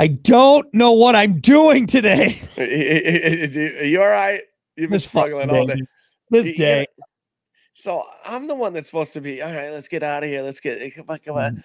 I don't know what I'm doing today. Are you all right? You've been This struggling all day. day. This day. So I'm the one that's supposed to be. All right, let's get out of here. Let's get. Come on, come on.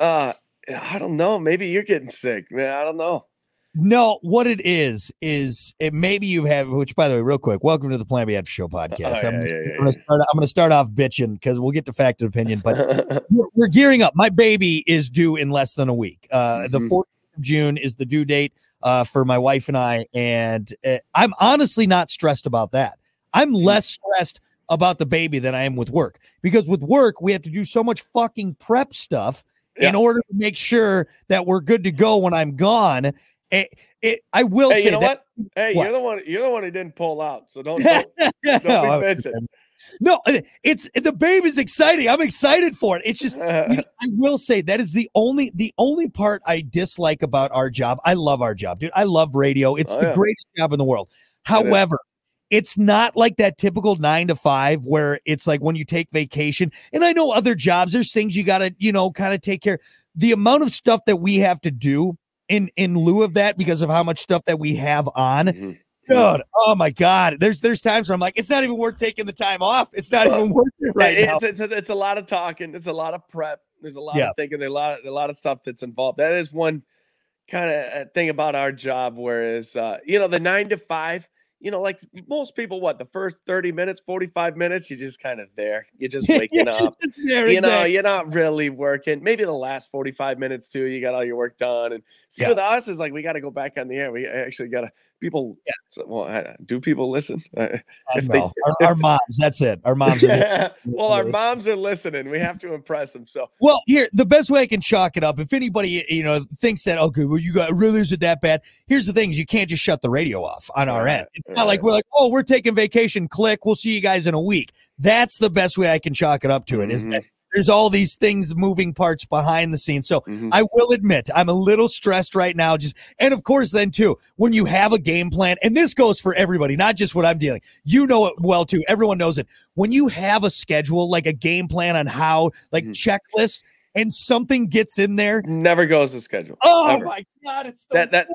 Uh, I don't know. Maybe you're getting sick, man. I don't know. No, what it is is it maybe you have. Which, by the way, real quick, welcome to the Plan B After Show podcast. Oh, I'm, yeah, yeah, I'm gonna start. I'm gonna start off bitching because we'll get to fact and opinion, but we're, we're gearing up. My baby is due in less than a week. Uh, The Mhm. 14th of June is the due date uh, for my wife and I, and uh, I'm honestly not stressed about that. I'm Mm. less stressed about the baby than I am with work because with work we have to do so much fucking prep stuff in order to make sure that we're good to go when I'm gone. It, it, I will hey, say you know that. what? Hey, What? you're the one. You're the one who didn't pull out. So don't don't, don't be bitching. No, it's the baby's exciting. I'm excited for it. It's just you- I will say that is the only the only part I dislike about our job. I love our job, dude. I love radio. It's Oh, the yeah. greatest job in the world. However, it's not like that typical nine to five where it's like when you take vacation. And I know other jobs, there's things you gotta, you know, kind of take care. The amount of stuff that we have to do in in lieu of that because of how much stuff that we have on. Mhm. God, oh my God. There's there's times where I'm like, it's not even worth taking the time off. It's not even worth it right now. it's, it's, it's, it's a lot of talking. It's a lot of prep. There's a lot Yeah. of thinking. There's a lot of a lot of stuff that's involved. That is one kind of thing about our job. Whereas, uh, you know, the nine to five, you know, like most people, what the first thirty minutes, forty five minutes, you're just kind of there. You're just waking Yeah, up. just there, You know, exactly. you're not really working. Maybe the last 45 minutes too, you got all your work done. And see, Yeah. with us is like we got to go back on the air. We actually got to people. Yeah. So, well, I- do people listen? Uh, I if they- our, our moms, that's it. Our moms are well, our moms are listening. We have to impress them. So Well, here the best way I can chalk it up. If anybody you know thinks that okay, well you got really is it that bad? Here's the thing: is you can't just shut the radio off on our Right, end. It's not like we're like, oh, we're taking vacation. Click. We'll see you guys in a week. That's the best way I can chalk it up to. It is that there's all these things, moving parts behind the scenes. So Mhm. I will admit I'm a little stressed right now. Just and of course then too when you have a game plan, and this goes for everybody, not just what I'm dealing. You know it well too. Everyone knows it. When you have a schedule, like a game plan on how, like Mhm. checklist, and something gets in there. never goes to schedule. Oh Never. my god, it's the that that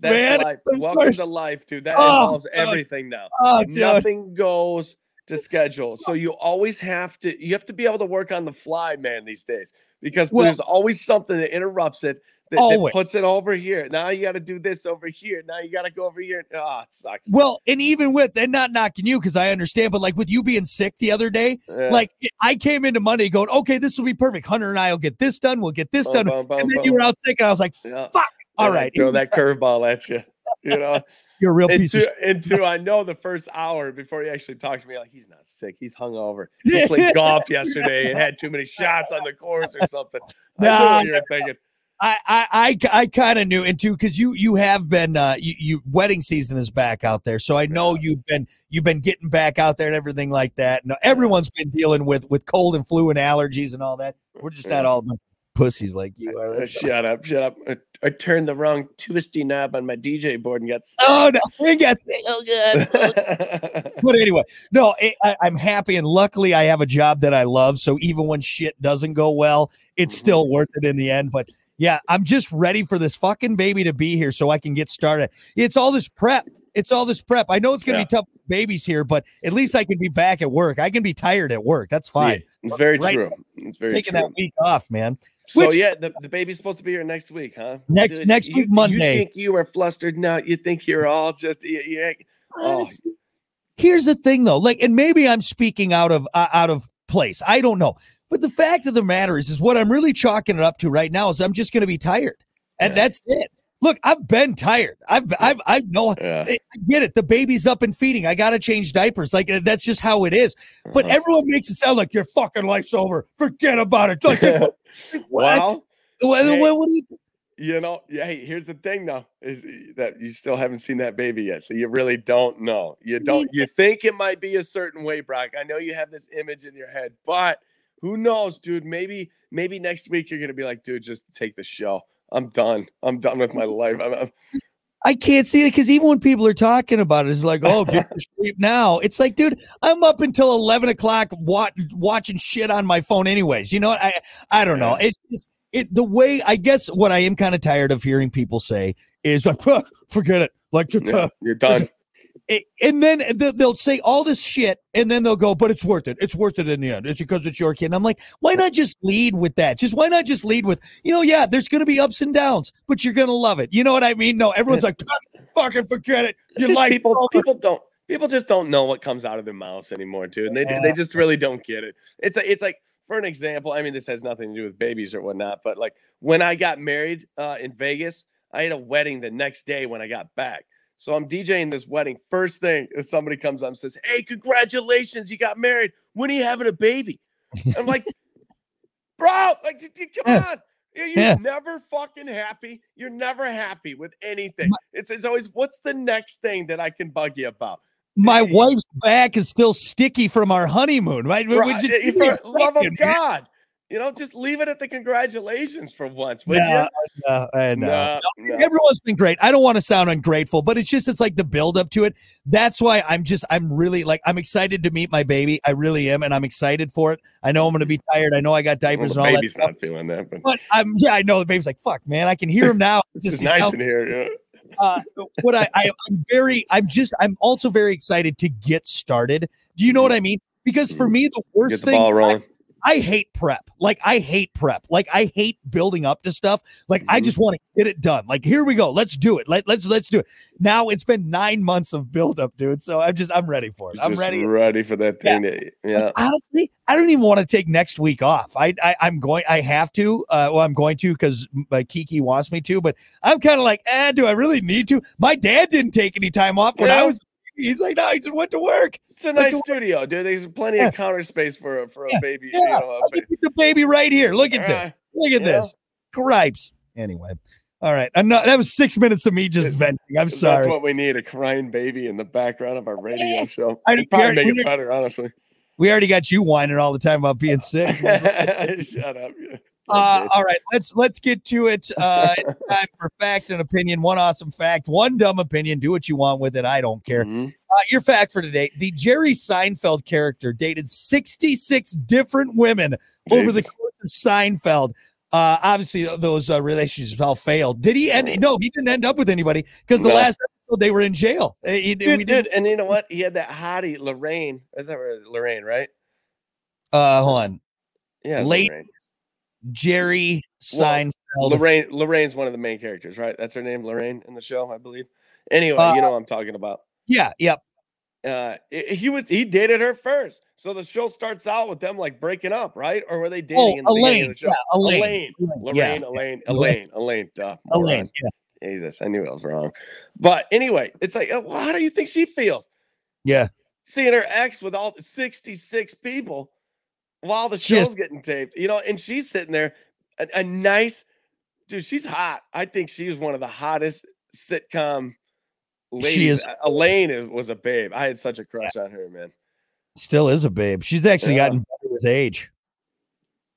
that's man, life. Welcome worst. to life, dude. That Oh, involves everything now. oh. Nothing goes to schedule. So you always have to you have to be able to work on the fly, man, these days. Because Well- there's always something that interrupts it that, that puts it over here. Now you got to do this over here. Now you got to go over here. Oh, it sucks. Well, and even with and not knocking you because I understand, but like with you being sick the other day, Yeah. like I came into Monday going, okay, this will be perfect. Hunter and I will get this done. We'll get this Boom, done. boom, boom, and then boom. you were out sick, and I was like, Yeah. fuck. All And right, throw that curveball at you. You know, you're a real and piece of shit. and two, I know the first hour before he actually talked to me, like he's not sick, he's hungover. He played golf yesterday and had too many shots on the course or something. Nah, what you were thinking. I I I, I kind of knew, and too, because you you have been uh you, you wedding season is back out there, so I know you've been you've been getting back out there and everything like that. No, everyone's been dealing with with cold and flu and allergies and all that. We're just not Yeah. all the pussies like you are. Uh, That's- shut up, shut up. I, I turned the wrong twisty knob on my DJ board and got Oh no, we got sick. Oh god. but anyway, no, I, I- I'm happy and luckily I have a job that I love. So even when shit doesn't go well, it's Mhm. still worth it in the end. But yeah, I'm just ready for this fucking baby to be here so I can get started. It's all this prep. It's all this prep. I know it's gonna Yeah. be tough with babies here, but at least I can be back at work. I can be tired at work. That's fine. it's very Right. true. It's very true. Taking true. that week off, man. So Which- yeah, the, the baby's supposed to be here next week, huh? Next- next you- week, Monday. You think you are flustered now? You think you're all just you, you Oh. Here's the thing, though. Like, and maybe I'm speaking out of uh, out of place. I don't know. But the fact of the matter is, is what I'm really chalking it up to right now is I'm just going to be tired, and Yeah. that's it. Look, I've been tired. I've I've I know. yeah. I get it. The baby's up and feeding. I got to change diapers. Like uh, that's just how it is. But Uh-huh. everyone makes it sound like your fucking life's over. Forget about it. Like, what? well, what, hey. what, what you? you know, yeah. Hey, here's the thing, though, is eh, that you still haven't seen that baby yet, so you really don't know. You don't. You think it might be a certain way, Brock. I know you have this image in your head, but who knows, dude? Maybe, maybe next week you're gonna be like, dude, just take the show. I'm done. I'm done with my life. I'm, I'm- I can't see it because even when people are talking about it, it's like, oh, get to sleep now. It's like, dude, I'm up until eleven o'clock wa- watching shit on my phone, anyways. You know? I I don't know. It's just it the way I guess what I am kind of tired of hearing people say is like, forget it. Like, Yeah, you're done. It- and then they'll say all this shit, and then they'll go, "But it's worth it. It's worth it in the end. It's because it's your kid." And I'm like, why not just lead with that? Just why not just lead with, you know, yeah, there's going to be ups and downs, but you're going to love it. You know what I mean? No, everyone's like, fucking forget it. Your just people over. people don't people just don't know what comes out of their mouths anymore, dude. And they Yeah. they just really don't get it. It's a, it's like for an example, I mean this has nothing to do with babies or whatnot, but like when I got married uh, in Vegas, I had a wedding the next day when I got back. So I'm DJing this wedding. First thing, if somebody comes up and says, "Hey, congratulations, you got married. When are you having a baby?" I'm like, "Bro, like, come Yeah. on." You're, you're Yeah. never fucking happy. You're never happy with anything. It's, it's always, what's the next thing that I can bug you about? My wife's back is still sticky from our honeymoon, right? We just- eh, give me a for love of. God. You know, just leave it at the congratulations for once, would Nah, you? no. No, no. Everyone's been great. I don't want to sound ungrateful, but it's just it's like the build up to it. That's why I'm just I'm really like I'm excited to meet my baby. I really am, and I'm excited for it. I know I'm going to be tired. I know I got Well, diapers the and all that. baby's not feeling that, but but I'm yeah, I know the baby's like fuck, man. I can hear him now. it's Just- just nice in here. Yeah. uh, what I, I I'm very I'm just I'm also very excited to get started. Do you know what mm-hmm. I mean? Because for mm-hmm. me, the worst the thing ball rolling. I hate prep. Like I hate prep. Like I hate building up to stuff. Like I Mhm. just want to get it done. Like here we go. Let's do it. Let, let's let's do it. Now it's been nine months of build up, dude. So I'm just I'm ready for it. I'm just ready. ready for that Yeah. thing. To, yeah. Honestly, I don't even want to take next week off. I, I I'm going. I have to. Uh, well, I'm going to because uh, Kiki wants me to. But I'm kind of like, eh, do I really need to? My dad didn't take any time off when I was. He's like, no, he just went to work. It's a nice studio, dude. There's plenty Yeah. of counter space for a for a Yeah, baby. Yeah, You know, a I'll ba- just put the baby right here. Look at this. Ah, Look at this. Gripes. Anyway. All right. Not, that was six minutes of me just venting. I'm sorry. That's what we need a crying baby in the background of our radio show. I- It'd probably make it better, honestly. we already got you whining all the time about being sick. Shut up. Uh, all right, let's let's get to it. Uh, time for fact and opinion. One awesome fact, one dumb opinion. Do what you want with it. I don't care. Mhm. Uh, your fact for today: the Jerry Seinfeld character dated sixty-six different women over the course of Seinfeld. Uh, obviously, those uh, relationships all failed. Did he end? No, he didn't end up with anybody because the No. last episode they were in jail. He- Dude, dude, and you know what? He had that hottie, Lorraine. Is that? Lorraine, right? Uh, hold on, Yeah, Late- Lorraine. Jerry Well, Seinfeld. Lorraine. Lorraine's one of the main characters, right? That's her name, Lorraine, in the show, I believe. Anyway, Uh, you know what I'm talking about. yeah, yep. Uh, he was he dated her first, so the show starts out with them like breaking up, right? Or were they dating Oh, in the Elaine. of the show? Yeah, Elaine. Elaine, Lorraine, yeah, Elaine, Elaine. Elaine, Elaine, duh. Elaine. Yeah, Jesus, I knew I was wrong. But anyway, it's like, uh, well, how do you think she feels yeah. seeing her ex with all 66 people while the show's is- getting taped? You know, and she's sitting there, a, a nice dude. She's hot. I think she's one of the hottest sitcom ladies. She is- Elaine was a babe. I had such a crush on her, man. Still is a babe. She's actually Yeah. gotten better with age.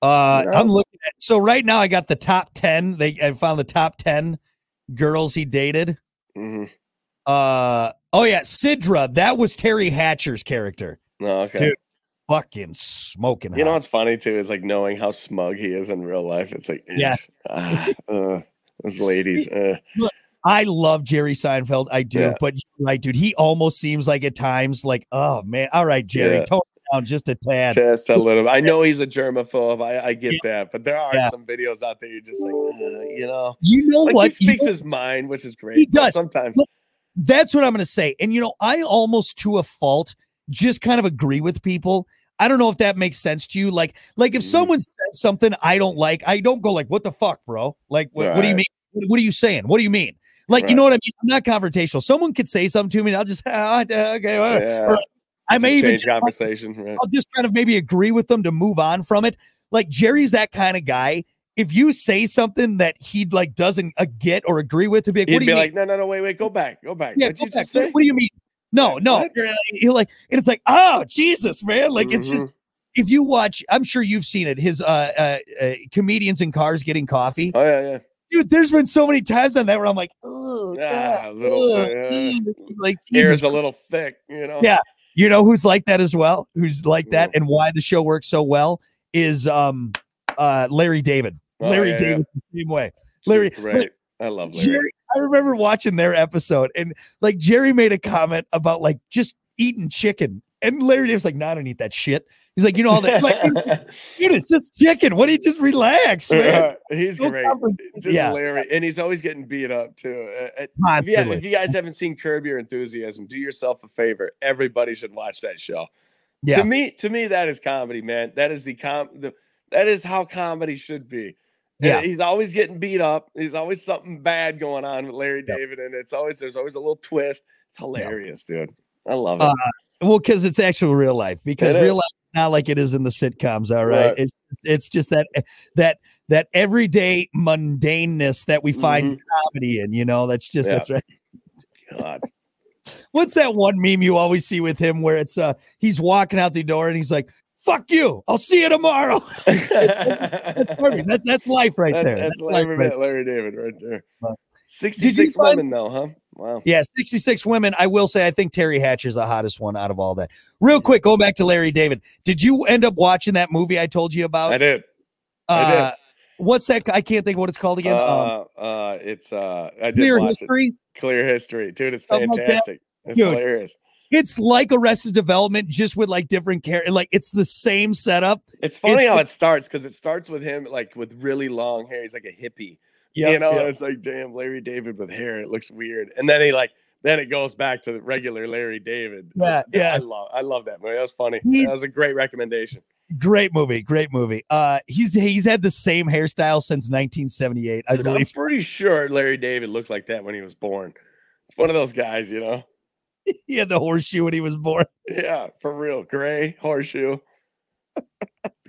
Uh, Yeah. I'm looking at so right now I got the top ten. They I found the top ten girls he dated. hmm Uh oh yeah, Sidra. That was Teri Hatcher's character. No, okay. Dude, Fucking smoking. You know what's funny too is like knowing how smug he is in real life. It's like, Yeah. ah, uh, those ladies. Uh. I love Jerry Seinfeld. I do, Yeah. but you're right, dude. He almost seems like at times like, oh man, all right, Jerry, Yeah. tone down just a tad. Just a little. I know he's a germaphobe. I, I get Yeah. that, but there are some videos out there you're just like, uh, you know, You know like what? he You speaks know- his mind, which is great. He does. sometimes. That's what I'm going to say. And you know, I almost to a fault just kind of agree with people. I don't know if that makes sense to you. Like, like if Mhm. someone says something I don't like, I don't go like, "What the fuck, bro?" Like, what, what do you mean? What, what are you saying? What do you mean? Like, you know what I mean? I'm not confrontational. Someone could say something to me, and I'll just ah, okay. whatever. Yeah. Or I may even change conversation. Right? I'll just kind of maybe agree with them to move on from it. Like Jerry's that kind of guy. If you say something that he like doesn't uh, get or agree with, to be like, He'd what do be you mean? like, no, no, no, wait, wait, go back, go back. Yeah, go you back. just say? what do you mean? No, no. You're, you're like, and it's like, oh Jesus, man! Like it's just Mhm. if you watch, I'm sure you've seen it. His uh, uh, uh comedians in cars getting coffee, Oh yeah, yeah. dude. There's been so many times on that where I'm like, oh, Ah, God, little, ugh, yeah. like Jesus. a little thick, you know. Yeah. You know who's like that as well? Who's like that, Yeah. and why the show works so well is um uh Larry David. Oh, Larry yeah, yeah. David the same way. Larry, Great. I love Larry. Jerry, I remember watching their episode and like Jerry made a comment about like just eating chicken. And Larry David's like, no, I don't eat that shit. He's like, you know, all that like, dude, it's just chicken. What do you just relax, man? Uh, he's great. Just Yeah. Larry. And he's always getting beat up too. Uh, uh, if, you, if you guys haven't seen Curb Your Enthusiasm, do yourself a favor. Everybody should watch that show. Yeah. To me, to me, that is comedy, man. That is the com the that is how comedy should be. Yeah. he's always getting beat up. There's always something bad going on with Larry Yep. David, and it's always there's always a little twist. It's hilarious, dude. I love it. Uh, Well, because it's actual real life. Because It real is. life is not like it is in the sitcoms. All right, Right. it's it's just that that that everyday mundaneness that we find comedy in. You know, that's just Mm-hmm. Yeah. that's right. God. What's that one meme you always see with him where it's uh he's walking out the door and he's like, "Fuck you, I'll see you tomorrow." that's perfect. That's that's life right That's, there. that's life Larry, right Larry David right there. Well, 66 find- women, though, huh? Wow. Yeah, 66 women. I will say, I think Teri Hatcher is the hottest one out of all that. Real quick, go back to Larry David. Did you end up watching that movie I told you about? I did. I did. Uh, what's that? I can't think of what it's called again. um, Uh, uh, it's uh, I did Clear History. it. Clear history, dude. It's Something like fantastic. It's Dude. hilarious. It's like Arrested Development, just with like different characters. Like it's the same setup. It's funny It's how it starts because it starts with him like with really long hair. He's like a hippie, Yeah, you know. yeah. and It's like damn Larry David with hair. It looks weird, and then he like then it goes back to the regular Larry David. Yeah, yeah. I love I love that movie. That was funny. He's- that was a great recommendation. Great movie, great movie. Uh, he's he's had the same hairstyle since 1978, I believe. I'm pretty sure Larry David looked like that when he was born. It's one of those guys, you know. He had the horseshoe when he was born. Yeah, for real. Gray horseshoe,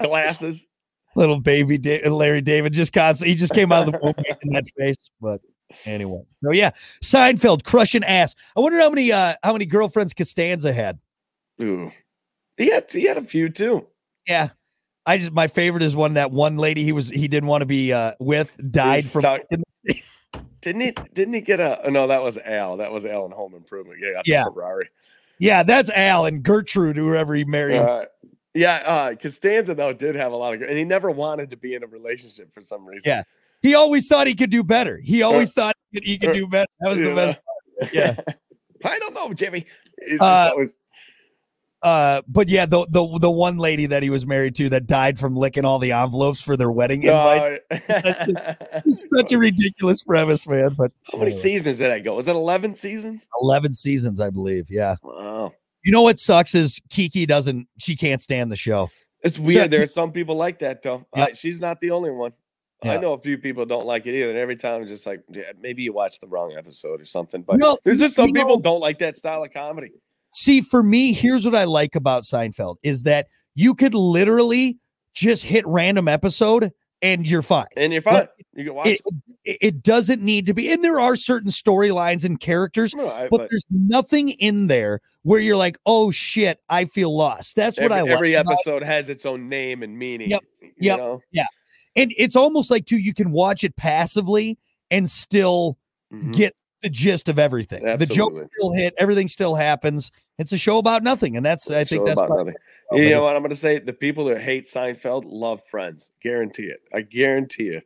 glasses. Little baby da- Larry David just constantly he just came out of the womb making that face. But anyway, so yeah, Seinfeld crushing ass. I wonder how many uh how many girlfriends Costanza had. Ooh, he had he had a few too. Yeah. I just my favorite is one that one lady he was he didn't want to be uh with died from stuck. Didn't he? Didn't he get a? Oh, no, that was Al. That was Al in Home Improvement. Yeah, Yeah. Ferrari. yeah that's Al and Gertrude whoever he married. Uh, yeah, uh, Costanza though did have a lot of, and he never wanted to be in a relationship for some reason. Yeah. he always thought he could do better. He always thought he could, he could uh, do better. That was the Yeah. best. Yeah. I don't know, Jimmy. Uh, always- Uh, but yeah, the the the one lady that he was married to that died from licking all the envelopes for their wedding invite. No, It's such a ridiculous premise, man. But How many seasons did I go? Was it eleven seasons? eleven seasons, I believe. Yeah. Wow, You know what sucks is Kiki doesn't. She can't stand the show. it's weird. there are some people like that though. Yep. Uh, she's not the only one. Yeah. I know a few people don't like it either. And every time, it's just like, yeah, maybe you watched the wrong episode or something. But No, there's just some people know- don't like that style of comedy. See, for me, here's what I like about Seinfeld is that you could literally just hit random episode and you're fine. And you're fine. You can watch It, it, it doesn't need to be, and there are certain storylines and characters, it. No, I- but, but there's nothing in there where you're like, oh shit, I feel lost. That's what every, I every like. about- episode has its own name and meaning. Yep, you yep. know? and it's almost like too, you can watch it passively and still Mhm. get the gist of everything. The joke Absolutely. still hit, everything still happens. It's a show about nothing, and that's I think that's nothing. You know what I'm going to say? The people that hate Seinfeld love Friends. Guarantee it. I guarantee you.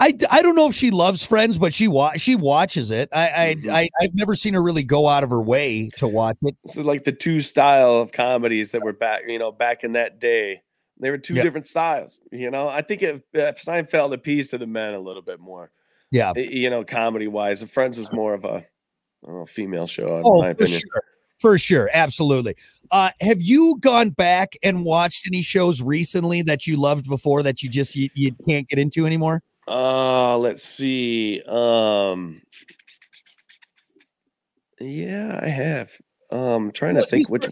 I don't know if she loves Friends, but she wa- she watches it. I I, Mhm. I I've never seen her really go out of her way to watch it. This is like the two style of comedies that were back, you know, back in that day. They were two Yeah. different styles. You know, I think if, uh, Seinfeld appeased to the men a little bit more. Yeah. You know, comedy wise, Friends was more of a I don't know, female show, in Oh, my for opinion. sure. For sure, absolutely. Uh, have you gone back and watched any shows recently that you loved before that you just you, you can't get into anymore? Uh, let's see. Um, yeah, I have. Um, trying to think which.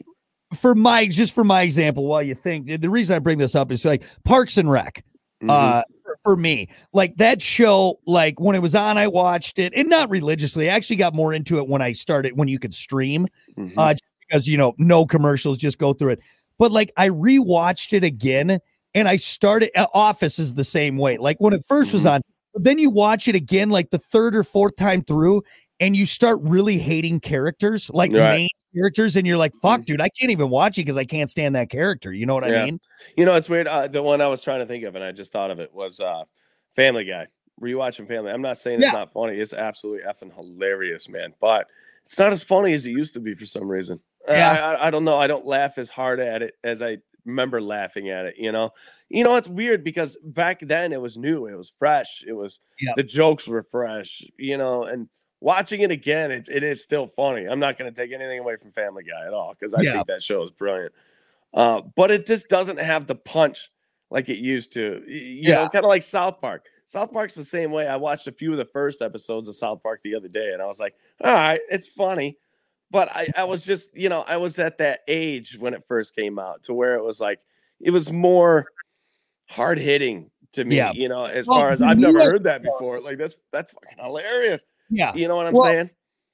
For my just for my example, while you think the reason I bring this up is like Parks and Rec. Mhm. uh for- me like that show like when it was on i watched it and not religiously i actually got more into it when i started when you could stream Mhm. uh because you know no commercials just go through it but like i rewatched it again and i started uh, office is the same way like when it 1st was Mhm. on but then you watch it again like the third or fourth time through and you start really hating characters like Right. main characters and you're like fuck Mhm. dude i can't even watch it because i can't stand that character you know what i Yeah. mean You know, it's weird. Uh, the one I was trying to think of, and I just thought of it was uh, Family Guy. Rewatching Family. I'm not saying it's Yeah. not funny. It's absolutely effing hilarious, man. But it's not as funny as it used to be for some reason. I- Yeah. I, I don't know. I don't laugh as hard at it as I remember laughing at it. You know. You know, it's weird because back then it was new. It was fresh. It was Yeah. the jokes were fresh. You know, and watching it again, it, it is still funny. I'm not going to take anything away from Family Guy at all because I Yeah. think that show is brilliant. Uh, but it just doesn't have the punch like it used to. You know, Yeah. kind of like South Park. South Park's the same way. I watched a few of the first episodes of South Park the other day, and I was like, all right, it's funny. But I, I was just, you know, I was at that age when it first came out to where it was like, it was more hard hitting to me, Yeah. you know, as Well, far as I've never heard that before. Like, that's that's fucking hilarious. Yeah. You know what I'm Well, saying?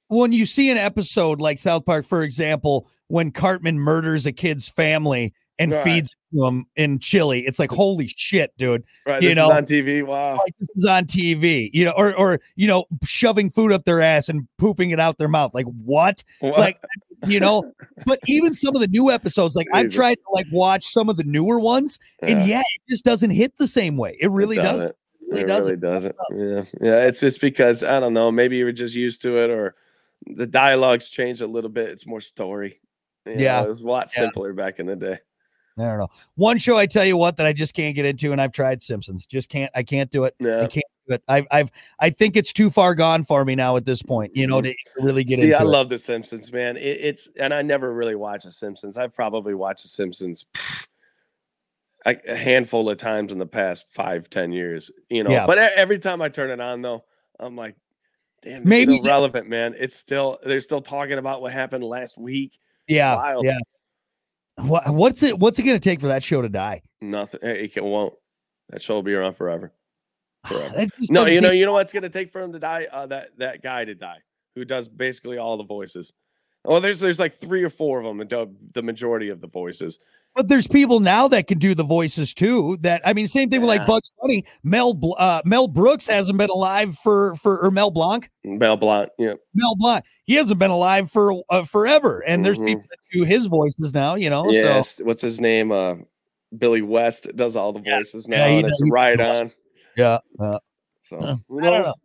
when you see an episode like South Park, for example, when Cartman murders a kid's family and Right. feeds them in chili, it's like, holy shit, dude. Right. you This know, is on TV. Wow. Like this is on TV, you know, or or you know, shoving food up their ass and pooping it out their mouth. Like what? What? Like, you know, but even some of the new episodes, like I've tried to like watch some of the newer ones, and Yeah. yeah, it just doesn't hit the same way. It really doesn't. It really really doesn't. doesn't. Yeah. Yeah. It's just because I don't know. Maybe you were just used to it or the dialogues changed a little bit. It's more story. You know, Yeah. It was a lot Yeah. simpler back in the day. I don't know. One show I tell you what that I just can't get into, and I've tried Simpsons. Just can't. I can't do it. I can't do it. I've, I've, I think it's too far gone for me now at this point. You know, to, to really get Mm-hmm. See, I it. love The Simpsons, man. It, it's and I never really watched The Simpsons. I've probably watched The Simpsons a, a handful of times in the past five, ten years. You know, Yeah. but every time I turn it on, though, I'm like, damn, it's Maybe still that- relevant, man. It's still they're still talking about what happened last week. yeah, wild. yeah. What, what's it? What's it going to take for that show to die? Nothing. It it won't. That show will be around forever. Forever. No, you know, you know what's gonna take for him to die? Uh, that that guy to die, who does basically all the voices. Oh, there's there's like three or four of them that do the majority of the voices. But there's people now that can do the voices too. That I mean, same thing with like Yeah. Bugs Bunny. Mel uh, Mel Brooks hasn't been alive for for or Mel Blanc. Mel Blount, yeah, Mel Blanc. He hasn't been alive for uh, forever. And there's Mhm. people that do his voices now. You know. So. What's his name? Uh, Billy West does all the Yeah. voices Yeah, now, he and it's does. right on. yeah. uh, So Huh. I don't know.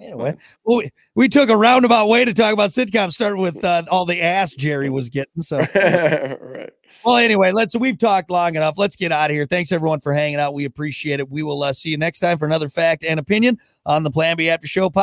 Anyway, well, we, we took a roundabout way to talk about sitcoms, starting with uh, all the ass Jerry was getting. So, right. well, anyway, let's we've talked long enough. Let's get out of here. Thanks everyone for hanging out. We appreciate it. We will uh, see you next time for another fact and opinion on the Plan B After Show podcast.